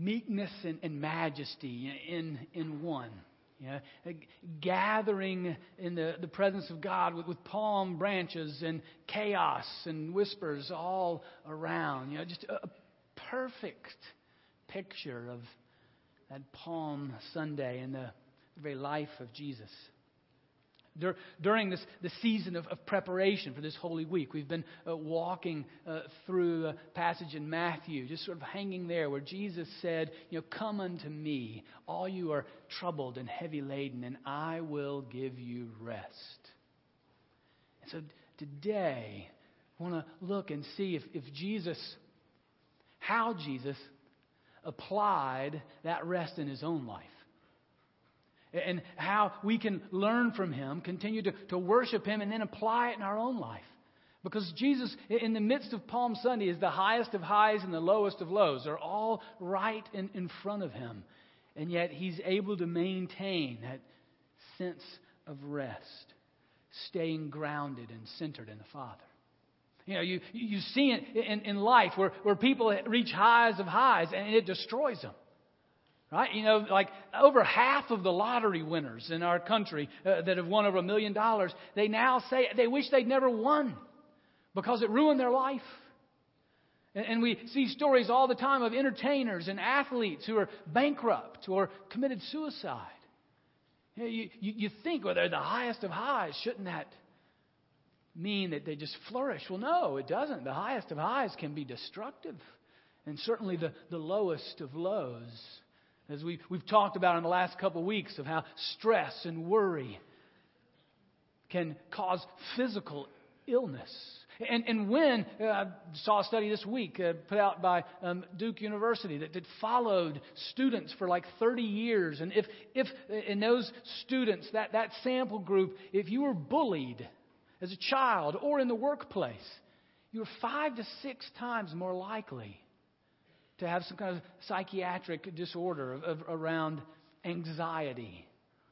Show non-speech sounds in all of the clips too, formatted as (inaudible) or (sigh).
meekness and, and majesty in, in one. Yeah, gathering in the, the presence of God with, with palm branches and chaos and whispers all around. You know, just a, a perfect picture of that Palm Sunday the, the very life of Jesus during this, this season of, of, preparation for this Holy Week. We've been uh, walking uh, through a passage in Matthew, just sort of hanging there, where Jesus said, You know, come unto me, all you are troubled and heavy laden, and I will give you rest. And so today, I want to look and see if, if Jesus, how Jesus applied that rest in his own life and how we can learn from him, continue to, to worship him, and then apply it in our own life. Because Jesus, in the midst of Palm Sunday, is the highest of highs and the lowest of lows. They're all right in, in front of him. And yet, he's able to maintain that sense of rest, staying grounded and centered in the Father. You know, you, you see it in, in life where, where people reach highs of highs and it destroys them. Right? You know, like over half of the lottery winners in our country uh, that have won over a million dollars, they now say they wish they'd never won because it ruined their life. And, and we see stories all the time of entertainers and athletes who are bankrupt or committed suicide. You, know, you, you, you think, well, they're the highest of highs. Shouldn't that mean that they just flourish? Well, no, it doesn't. The highest of highs can be destructive, and certainly the, the lowest of lows as we, we've talked about in the last couple of weeks of how stress and worry can cause physical illness. And, and when, uh, I saw a study this week uh, put out by um, Duke University that, that followed students for like 30 years. And if, if in those students, that, that sample group, if you were bullied as a child or in the workplace, you were five to six times more likely to have some kind of psychiatric disorder of, of, around anxiety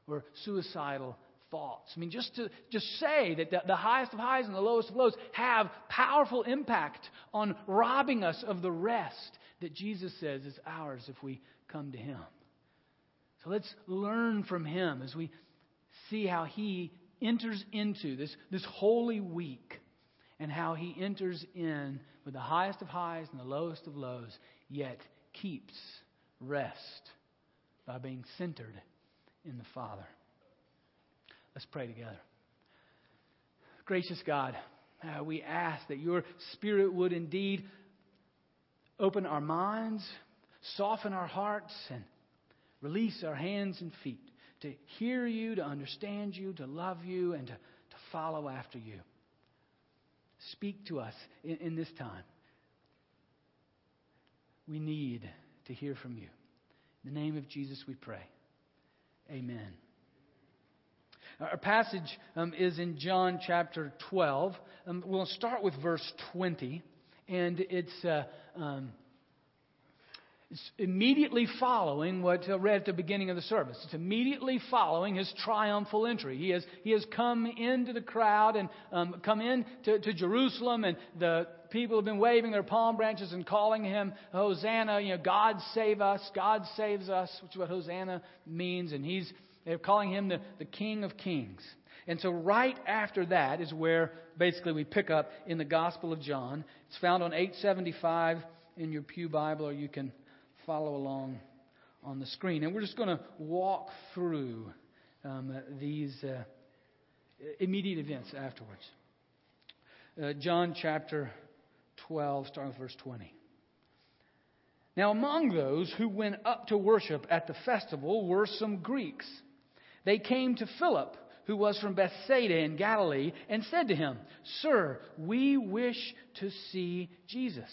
or suicidal thoughts. I mean, just to just say that the, the highest of highs and the lowest of lows have powerful impact on robbing us of the rest that Jesus says is ours if we come to Him. So let's learn from Him as we see how He enters into this, this holy week and how He enters in with the highest of highs and the lowest of lows yet keeps rest by being centered in the Father. Let's pray together. Gracious God, uh, we ask that your Spirit would indeed open our minds, soften our hearts, and release our hands and feet to hear you, to understand you, to love you, and to, to follow after you. Speak to us in, in this time we need to hear from you. In the name of Jesus, we pray. Amen. Our passage um, is in John chapter 12. Um, we'll start with verse 20, and it's, uh, um, it's immediately following what I read at the beginning of the service. It's immediately following his triumphal entry. He has, he has come into the crowd and um, come into to Jerusalem, and the people have been waving their palm branches and calling him Hosanna. You know, God save us, God saves us, which is what Hosanna means. And he's they're calling him the, the King of Kings. And so, right after that is where basically we pick up in the Gospel of John. It's found on 875 in your Pew Bible, or you can follow along on the screen. And we're just going to walk through um, these uh, immediate events afterwards. Uh, John chapter 12, starting with verse 20. Now, among those who went up to worship at the festival were some Greeks. They came to Philip, who was from Bethsaida in Galilee, and said to him, Sir, we wish to see Jesus.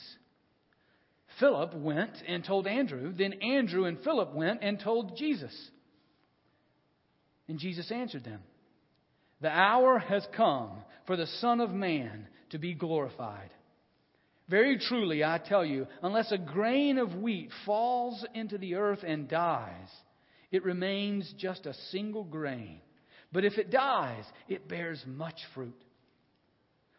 Philip went and told Andrew. Then Andrew and Philip went and told Jesus. And Jesus answered them, The hour has come for the Son of Man to be glorified. Very truly, I tell you, unless a grain of wheat falls into the earth and dies, it remains just a single grain. But if it dies, it bears much fruit.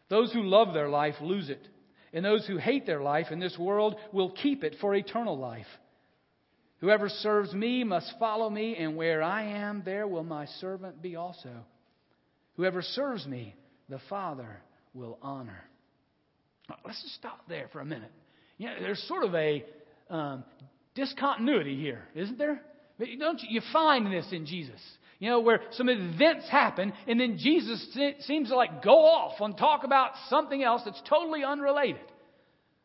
Those who love their life lose it, and those who hate their life in this world will keep it for eternal life. Whoever serves me must follow me, and where I am, there will my servant be also. Whoever serves me, the Father will honor. Let's just stop there for a minute. You know, there's sort of a um, discontinuity here, isn't there? Don't you, you find this in Jesus? You know, where some events happen, and then Jesus seems to like go off and talk about something else that's totally unrelated.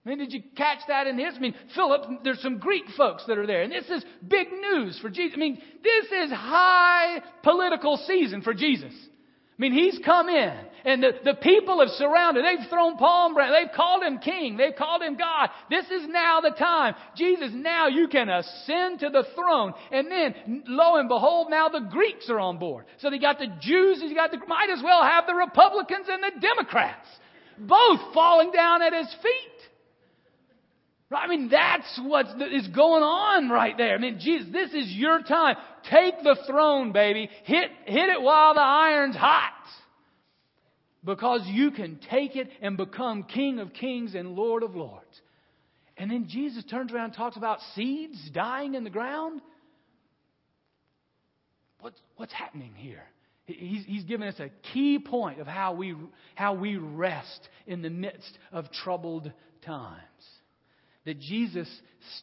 I mean, did you catch that in his? I mean, Philip, there's some Greek folks that are there, and this is big news for Jesus. I mean, this is high political season for Jesus. I mean, he's come in, and the, the people have surrounded. They've thrown palm branches. They've called him king. They've called him God. This is now the time. Jesus, now you can ascend to the throne. And then, lo and behold, now the Greeks are on board. So they got the Jews, you got the, might as well have the Republicans and the Democrats. Both falling down at his feet. I mean, that's what is going on right there. I mean, Jesus, this is your time. Take the throne, baby. Hit, hit it while the iron's hot. Because you can take it and become King of kings and Lord of lords. And then Jesus turns around and talks about seeds dying in the ground. What's, what's happening here? He's, he's given us a key point of how we, how we rest in the midst of troubled times that Jesus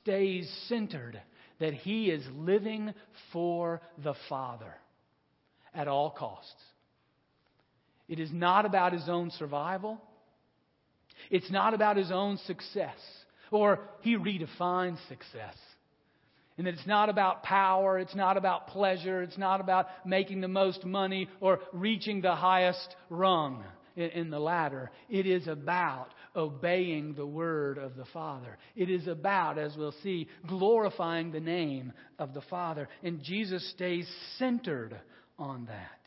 stays centered, that he is living for the Father at all costs. It is not about his own survival. It's not about his own success. Or he redefines success. And that it's not about power, it's not about pleasure, it's not about making the most money or reaching the highest rung in the ladder. It is about obeying the word of the Father. It is about, as we'll see, glorifying the name of the Father. And Jesus stays centered on that.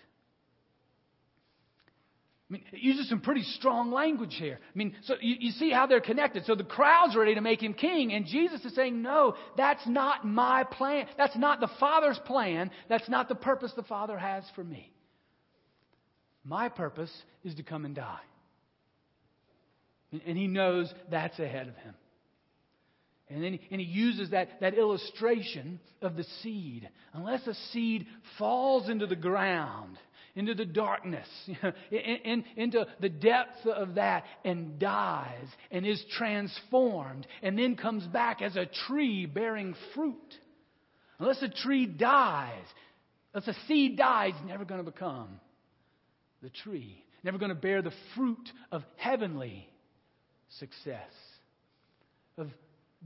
I mean, it uses some pretty strong language here. I mean, so you, you, see how they're connected. So the crowd's ready to make him king, and Jesus is saying, No, that's not my plan. That's not the Father's plan. That's not the purpose the Father has for me. My purpose is to come and die. And he knows that's ahead of him. And then he, and he uses that, that illustration of the seed. Unless a seed falls into the ground, into the darkness, (laughs) in, in, into the depths of that, and dies and is transformed, and then comes back as a tree bearing fruit. Unless a tree dies, unless a seed dies, it's never going to become the tree, never going to bear the fruit of heavenly success, of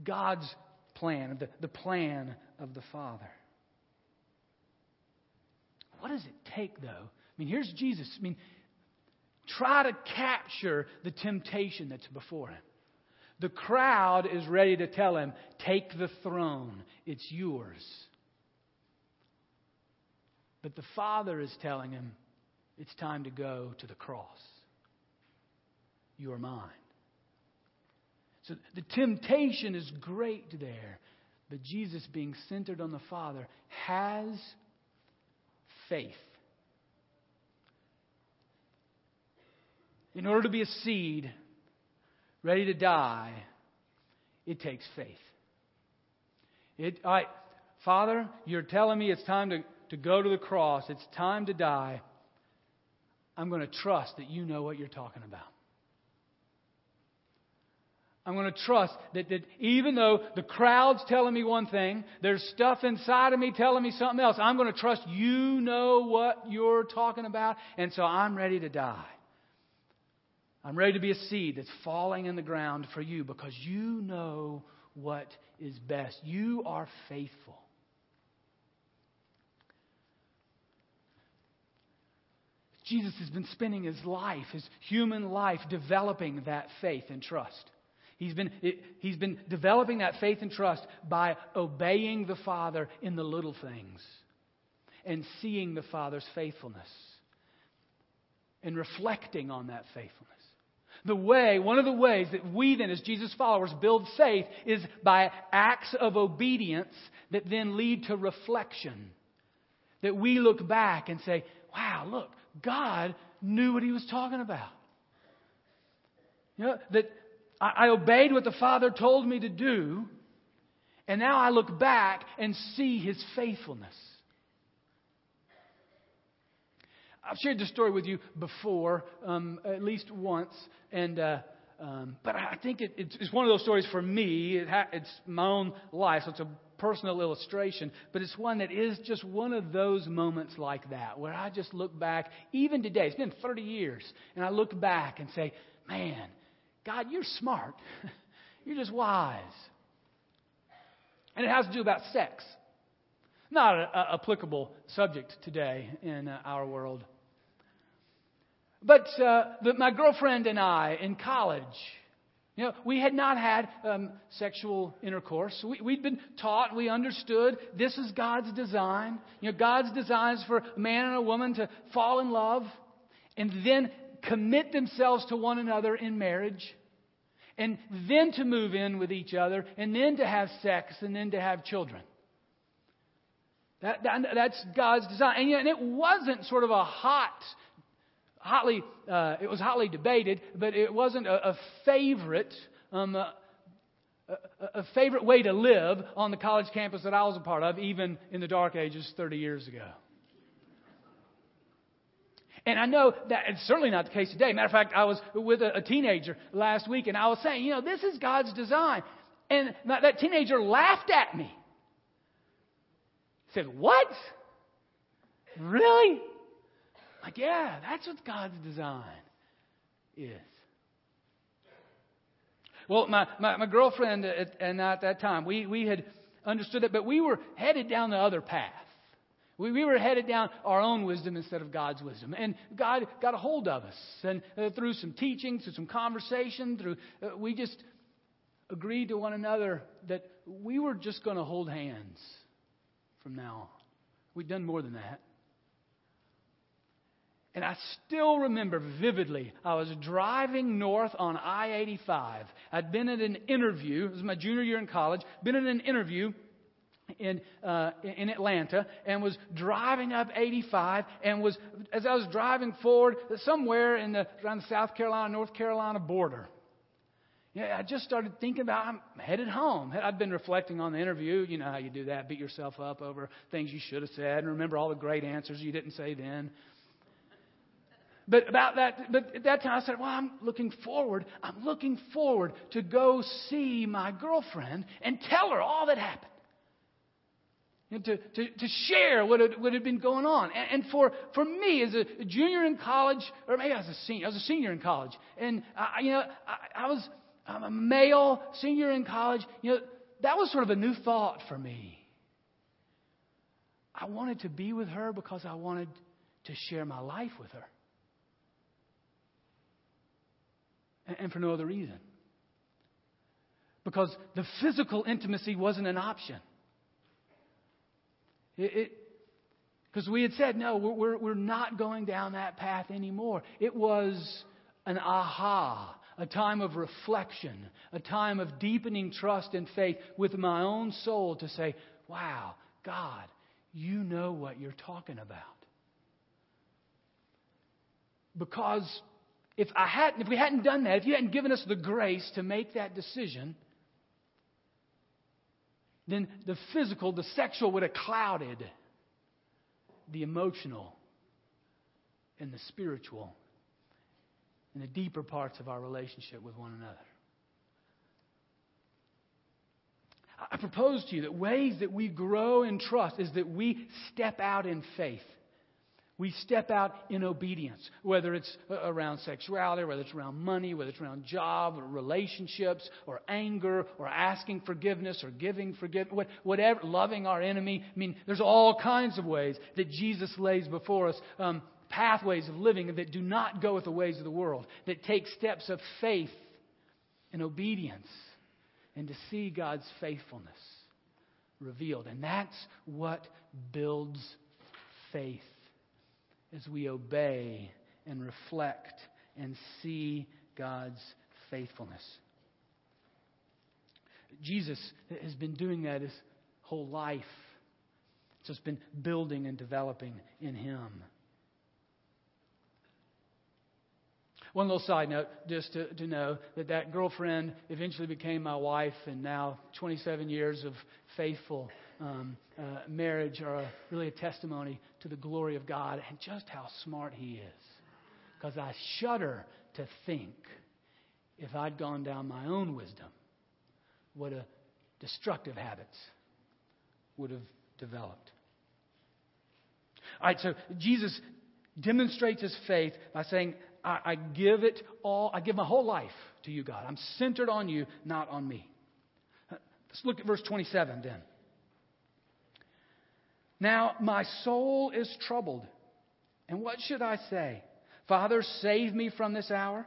God's plan, of the, the plan of the Father. What does it take, though? I mean, here's Jesus. I mean, try to capture the temptation that's before him. The crowd is ready to tell him, Take the throne, it's yours. But the Father is telling him, It's time to go to the cross. You are mine. So the temptation is great there. But Jesus, being centered on the Father, has faith. In order to be a seed ready to die, it takes faith. It, Father, you're telling me it's time to, to go to the cross, it's time to die. I'm going to trust that you know what you're talking about. I'm going to trust that, that even though the crowd's telling me one thing, there's stuff inside of me telling me something else, I'm going to trust you know what you're talking about, and so I'm ready to die. I'm ready to be a seed that's falling in the ground for you because you know what is best. You are faithful. Jesus has been spending his life, his human life, developing that faith and trust. He's been, he's been developing that faith and trust by obeying the Father in the little things and seeing the Father's faithfulness and reflecting on that faithfulness. The way, one of the ways that we then, as Jesus followers, build faith is by acts of obedience that then lead to reflection. That we look back and say, wow, look, God knew what he was talking about. You know, that I, obeyed what the Father told me to do, And now I look back and see his faithfulness. I've shared this story with you before, um, at least once, and uh, um, but I think it, it's, it's, one of those stories for me. It ha- it's my own life, so it's a personal illustration, but it's one that is just one of those moments like that where I just look back, even today. It's been 30 years, and I look back and say, "Man, God, you're smart. (laughs) you're just wise." And it has to do about sex. Not an applicable subject today in uh, our world. But uh, the, my girlfriend and I in college, you know, we had not had um, sexual intercourse. We, we'd been taught, we understood this is God's design. You know, God's design is for a man and a woman to fall in love and then commit themselves to one another in marriage and then to move in with each other and then to have sex and then to have children. That, that, that's God's design. And, you know, and it wasn't sort of a hot hotly, uh, it was hotly debated, but it wasn't a, a favorite, um, a, a, a favorite way to live on the college campus that I was a part of, even in the dark ages 30 years ago. And I know that it's certainly not the case today. Matter of fact, I was with a, a teenager last week, and I was saying, you know, this is God's design. And that teenager laughed at me. Said, What? Really? Like, yeah, that's what God's design is. Well, my, my, my girlfriend at, and at that time, we, we had understood it, but we were headed down the other path. We, we were headed down our own wisdom instead of God's wisdom. And God got a hold of us. And uh, through some teaching, through some conversation, through, uh, we just agreed to one another that we were just going to hold hands from now on. We'd done more than that. And I still remember vividly, I was driving north on I 85. I'd been at an interview, it was my junior year in college, been at an interview in, uh, in Atlanta and was driving up 85 and was, as I was driving forward, somewhere in the, around the South Carolina, North Carolina border. Yeah, I just started thinking about I'm headed home. I'd been reflecting on the interview. You know how you do that, beat yourself up over things you should have said and remember all the great answers you didn't say then. But about that, but at that time I said, well, I'm looking forward. I'm looking forward to go see my girlfriend and tell her all that happened. And to, to, to share what had, what had been going on. And, and for, for me, as a junior in college, or maybe I was a senior, I was a senior in college. And, I, you know, I, I was I'm a male, senior in college. You know, that was sort of a new thought for me. I wanted to be with her because I wanted to share my life with her. And for no other reason. Because the physical intimacy wasn't an option. It, because we had said, no, we're, we're not going down that path anymore. It was an aha, a time of reflection, a time of deepening trust and faith with my own soul to say, wow, God, you know what you're talking about. Because if I hadn't, if we hadn't done that, if you hadn't given us the grace to make that decision, then the physical, the sexual would have clouded the emotional and the spiritual and the deeper parts of our relationship with one another. I propose to you that ways that we grow in trust is that we step out in faith. We step out in obedience, whether it's around sexuality, whether it's around money, whether it's around job or relationships or anger or asking forgiveness or giving forgiveness, whatever, loving our enemy. I mean, there's all kinds of ways that Jesus lays before us. Um, pathways of living that do not go with the ways of the world, that take steps of faith and obedience and to see God's faithfulness revealed. And that's what builds faith as we obey and reflect and see God's faithfulness. Jesus has been doing that his whole life. It's just been building and developing in him. One little side note, just to, to know that that girlfriend eventually became my wife, and now 27 years of faithful um, uh, marriage are a, really a testimony to the glory of God and just how smart He is. Because I shudder to think if I'd gone down my own wisdom, what a destructive habits would have developed. All right, so Jesus demonstrates his faith by saying, I, I, give it all, I give my whole life to you, God. I'm centered on you, not on me. Let's look at verse 27 then. Now my soul is troubled. And what should I say? Father, save me from this hour?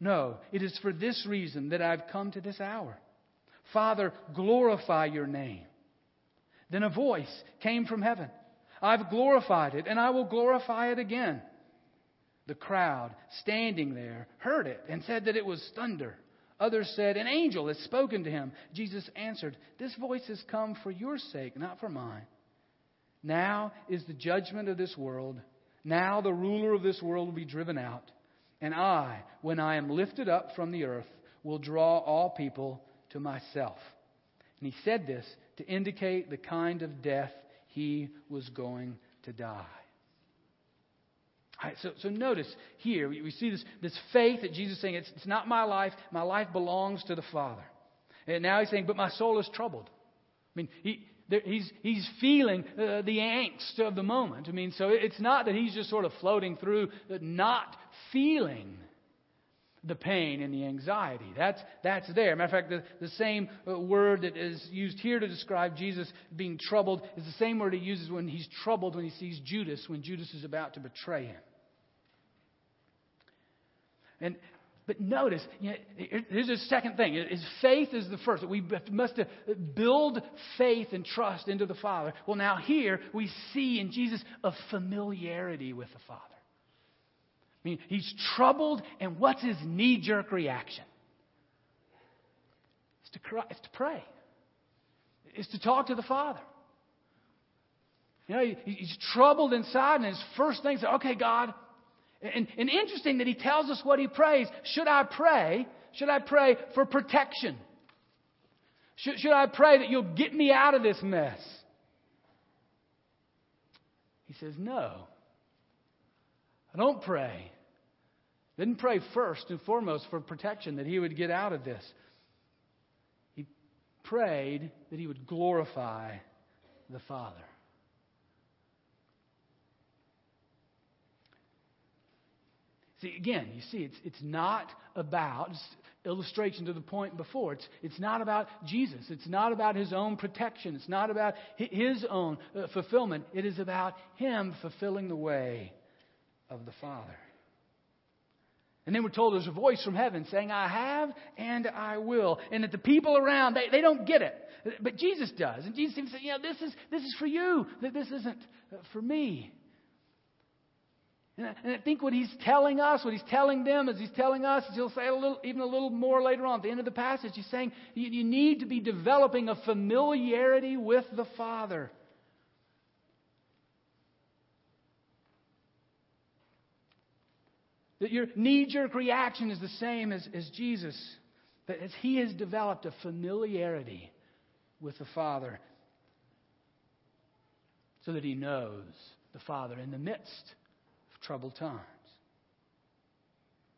No, it is for this reason that I've come to this hour. Father, glorify your name. Then a voice came from heaven. I've glorified it, and I will glorify it again. The crowd standing there heard it and said that it was thunder. Others said, An angel has spoken to him. Jesus answered, This voice has come for your sake, not for mine. Now is the judgment of this world. Now the ruler of this world will be driven out. And I, when I am lifted up from the earth, will draw all people to myself. And he said this to indicate the kind of death he was going to die. Right, so, so notice here, we, see this, this faith that Jesus is saying, it's, it's not my life, my life belongs to the Father. And now he's saying, but my soul is troubled. I mean, he, he's, he's feeling uh, the angst of the moment. I mean, so it's not that he's just sort of floating through, uh, not feeling the pain and the anxiety. That's, that's there. Matter of fact, the, the same uh, word that is used here to describe Jesus being troubled is the same word he uses when he's troubled when he sees Judas, when Judas is about to betray him. And but notice, you know, here's a second thing: is faith is the first. We must uh, build faith and trust into the Father. Well, now here we see in Jesus a familiarity with the Father. I mean, he's troubled, and what's his knee jerk reaction? It's to, cry, it's to pray, it's to talk to the Father. You know, he's troubled inside, and his first thing is, okay, God. And, and interesting that he tells us what he prays. Should I pray? Should I pray for protection? Should, should I pray that you'll get me out of this mess? He says, No. I don't pray. Didn't pray first and foremost for protection that he would get out of this. He prayed that he would glorify the Father. See, again, you see, it's, it's not about, illustration to the point before, it's, it's not about Jesus. It's not about his own protection. It's not about his own uh, fulfillment. It is about him fulfilling the way of the Father. And then we're told there's a voice from heaven saying, I have and I will. And that the people around, they, they don't get it. But Jesus does. And Jesus seems to say, you know, this is, this is for you. This isn't uh, for me. And I, think what he's telling us, what he's telling them, as he's telling us, as he'll say a little, even a little more later on at the end of the passage. He's saying you, you need to be developing a familiarity with the Father. That your knee jerk reaction is the same as, as Jesus. That as he has developed a familiarity with the Father, so that he knows the Father in the midst troubled times.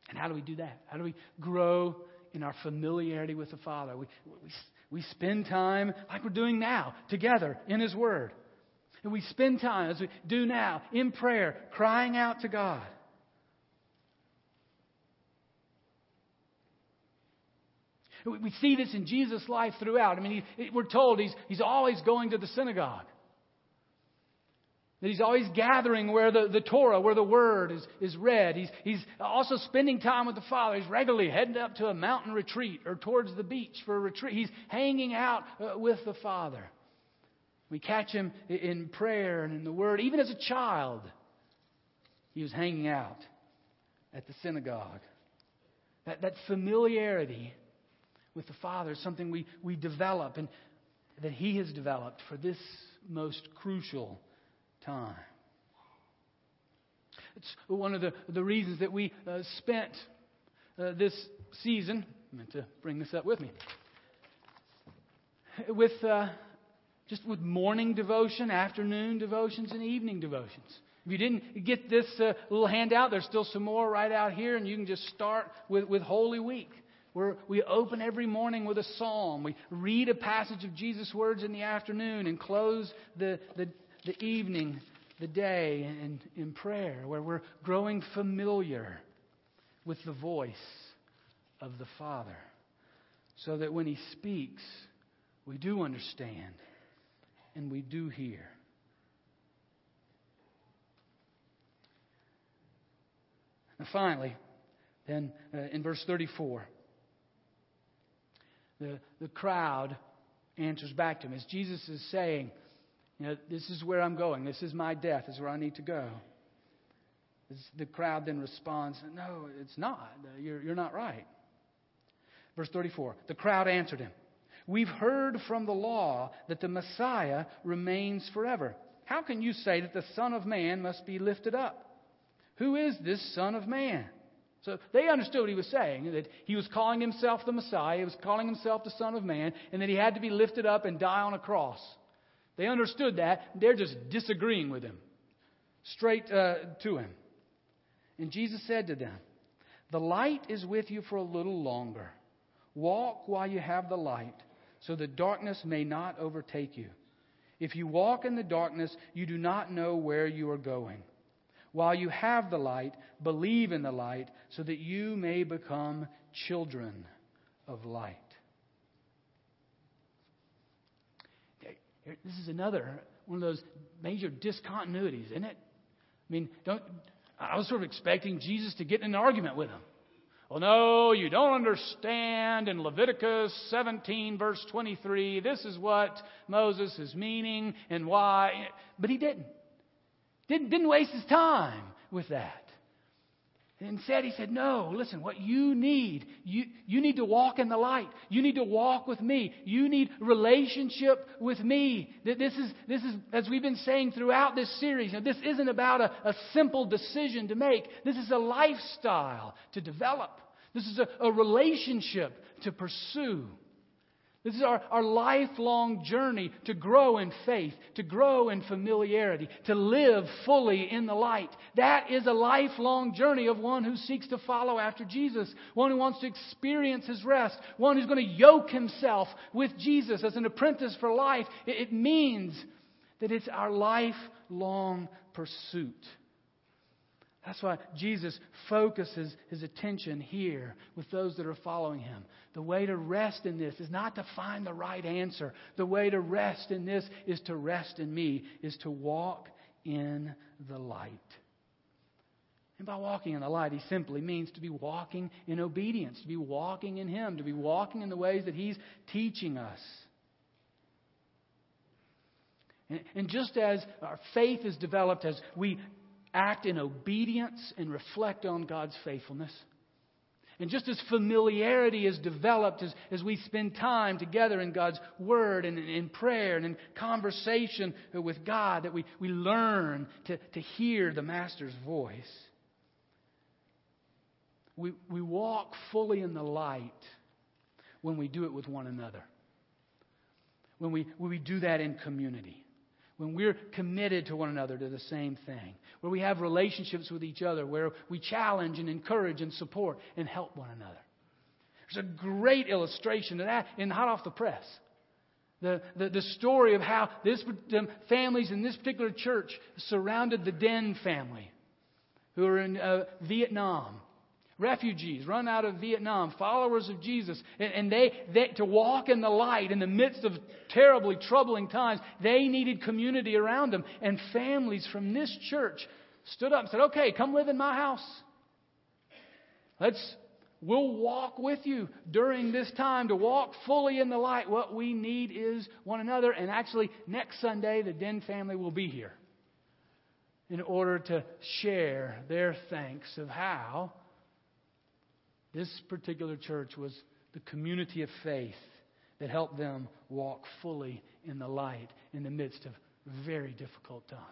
And how do we do that? How do we grow in our familiarity with the Father? We, we, we spend time like we're doing now together in His Word. And we spend time, as we do now, in prayer, crying out to God. We see this in Jesus' life throughout. I mean, he, we're told he's, he's always going to the synagogue. That he's always gathering where the, the Torah, where the Word is, is read. He's, he's also spending time with the Father. He's regularly heading up to a mountain retreat or towards the beach for a retreat. He's hanging out uh, with the Father. We catch him in prayer and in the Word. Even as a child, he was hanging out at the synagogue. That, that familiarity with the Father is something we, we develop and that He has developed for this most crucial time. It's one of the, the reasons that we uh, spent uh, this season, I meant to bring this up with me, with uh, just with morning devotion, afternoon devotions, and evening devotions. If you didn't get this uh, little handout, there's still some more right out here, and you can just start with, with Holy Week. Where we open every morning with a psalm. We read a passage of Jesus' words in the afternoon and close the, the, the evening, the day, and in prayer, where we're growing familiar with the voice of the Father. So that when He speaks, we do understand and we do hear. And finally, then uh, in verse 34, the, the crowd answers back to him. As Jesus is saying, you know, this is where I'm going. This is my death. This is where I need to go. The crowd then responds, No, it's not. You're, you're not right. Verse 34 The crowd answered him, We've heard from the law that the Messiah remains forever. How can you say that the Son of Man must be lifted up? Who is this Son of Man? So they understood what he was saying, that he was calling himself the Messiah, he was calling himself the Son of Man, and that he had to be lifted up and die on a cross. They understood that. They're just disagreeing with him, straight uh, to him. And Jesus said to them, The light is with you for a little longer. Walk while you have the light so that darkness may not overtake you. If you walk in the darkness, you do not know where you are going. While you have the light, believe in the light, so that you may become children of light. This is another one of those major discontinuities, isn't it? I mean, don't, I was sort of expecting Jesus to get in an argument with him. Well, no, you don't understand. In Leviticus 17, verse 23, this is what Moses is meaning and why. But he didn't. Didn't, didn't waste his time with that. Instead, he said, No, listen, what you need, you, you need to walk in the light. You need to walk with me. You need relationship with me. This is, this is as we've been saying throughout this series, this isn't about a, a simple decision to make. This is a lifestyle to develop. This is a, a relationship to pursue. This is our, our lifelong journey to grow in faith, to grow in familiarity, to live fully in the light. That is a lifelong journey of one who seeks to follow after Jesus, one who wants to experience his rest, one who's going to yoke himself with Jesus as an apprentice for life. It, it means that it's our lifelong pursuit. That's why Jesus focuses his attention here with those that are following him. The way to rest in this is not to find the right answer. The way to rest in this is to rest in me, is to walk in the light. And by walking in the light, he simply means to be walking in obedience, to be walking in him, to be walking in the ways that he's teaching us. And just as our faith is developed as we act in obedience and reflect on God's faithfulness. And just as familiarity is developed as, as we spend time together in God's Word and in prayer and in conversation with God, that we, we learn to, to hear the Master's voice. We, we walk fully in the light when we do it with one another, when we, when we do that in community when we're committed to one another to the same thing, where we have relationships with each other, where we challenge and encourage and support and help one another. There's a great illustration of that in Hot Off the Press. The, the, the story of how this, families in this particular church surrounded the Den family who are in uh, Vietnam refugees run out of Vietnam, followers of Jesus, and, and they, they, to walk in the light in the midst of terribly troubling times, they needed community around them. And families from this church stood up and said, Okay, come live in my house. Let's, we'll walk with you during this time to walk fully in the light. What we need is one another. And actually, next Sunday, the Den family will be here in order to share their thanks of how this particular church was the community of faith that helped them walk fully in the light in the midst of very difficult times.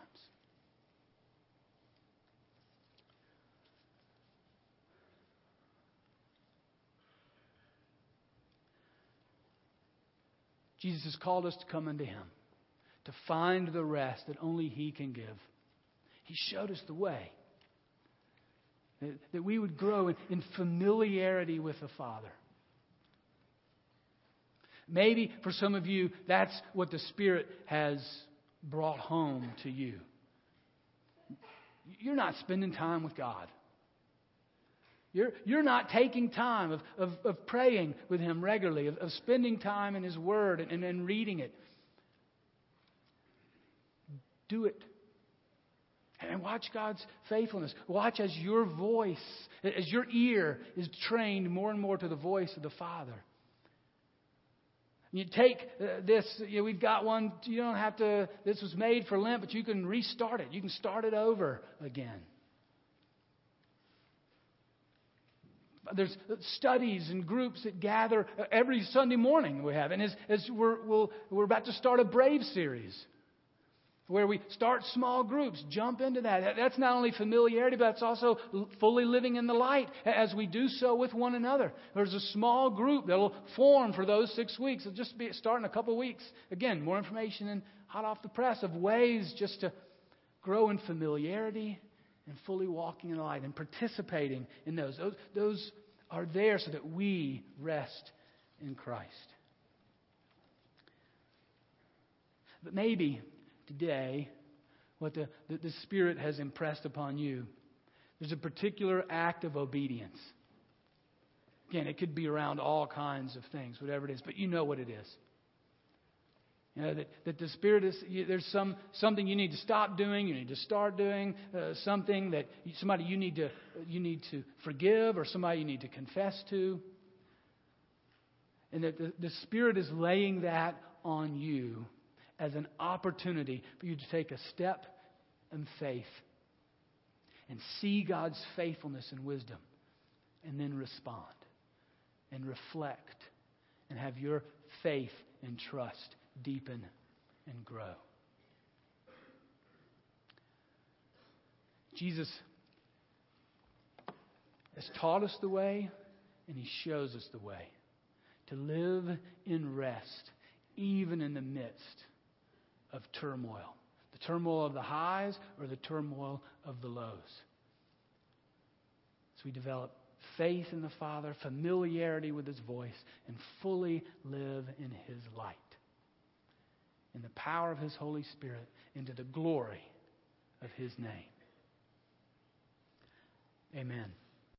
Jesus has called us to come unto Him, to find the rest that only He can give. He showed us the way. That, we would grow in, in familiarity with the Father. Maybe for some of you, that's what the Spirit has brought home to you. You're not spending time with God. You're, you're not taking time of, of, of praying with Him regularly, of, of spending time in His Word and, and, and reading it. Do it. And watch God's faithfulness. Watch as your voice, as your ear is trained more and more to the voice of the Father. You take uh, this, you know, we've got one, you don't have to, this was made for Lent, but you can restart it. You can start it over again. There's studies and groups that gather every Sunday morning we have. And as, as we're, we'll, we're about to start a Brave series where we start small groups, jump into that. That's not only familiarity, but it's also fully living in the light as we do so with one another. There's a small group that will form for those six weeks. It'll just be starting a couple weeks. Again, more information and hot off the press of ways just to grow in familiarity and fully walking in the light and participating in those. Those, those are there so that we rest in Christ. But maybe today what the, the, the, Spirit has impressed upon you. There's a particular act of obedience. Again, it could be around all kinds of things, whatever it is, but you know what it is. You know, that, that the Spirit is, you, there's some, something you need to stop doing, you need to start doing, uh, something that somebody you need, to, you need to forgive, or somebody you need to confess to. And that the, the Spirit is laying that on you as an opportunity for you to take a step in faith and see God's faithfulness and wisdom and then respond and reflect and have your faith and trust deepen and grow. Jesus has taught us the way and he shows us the way to live in rest even in the midst of turmoil the turmoil of the highs or the turmoil of the lows. So we develop faith in the Father, familiarity with His voice, and fully live in His light, in the power of His Holy Spirit, into the glory of His name. Amen.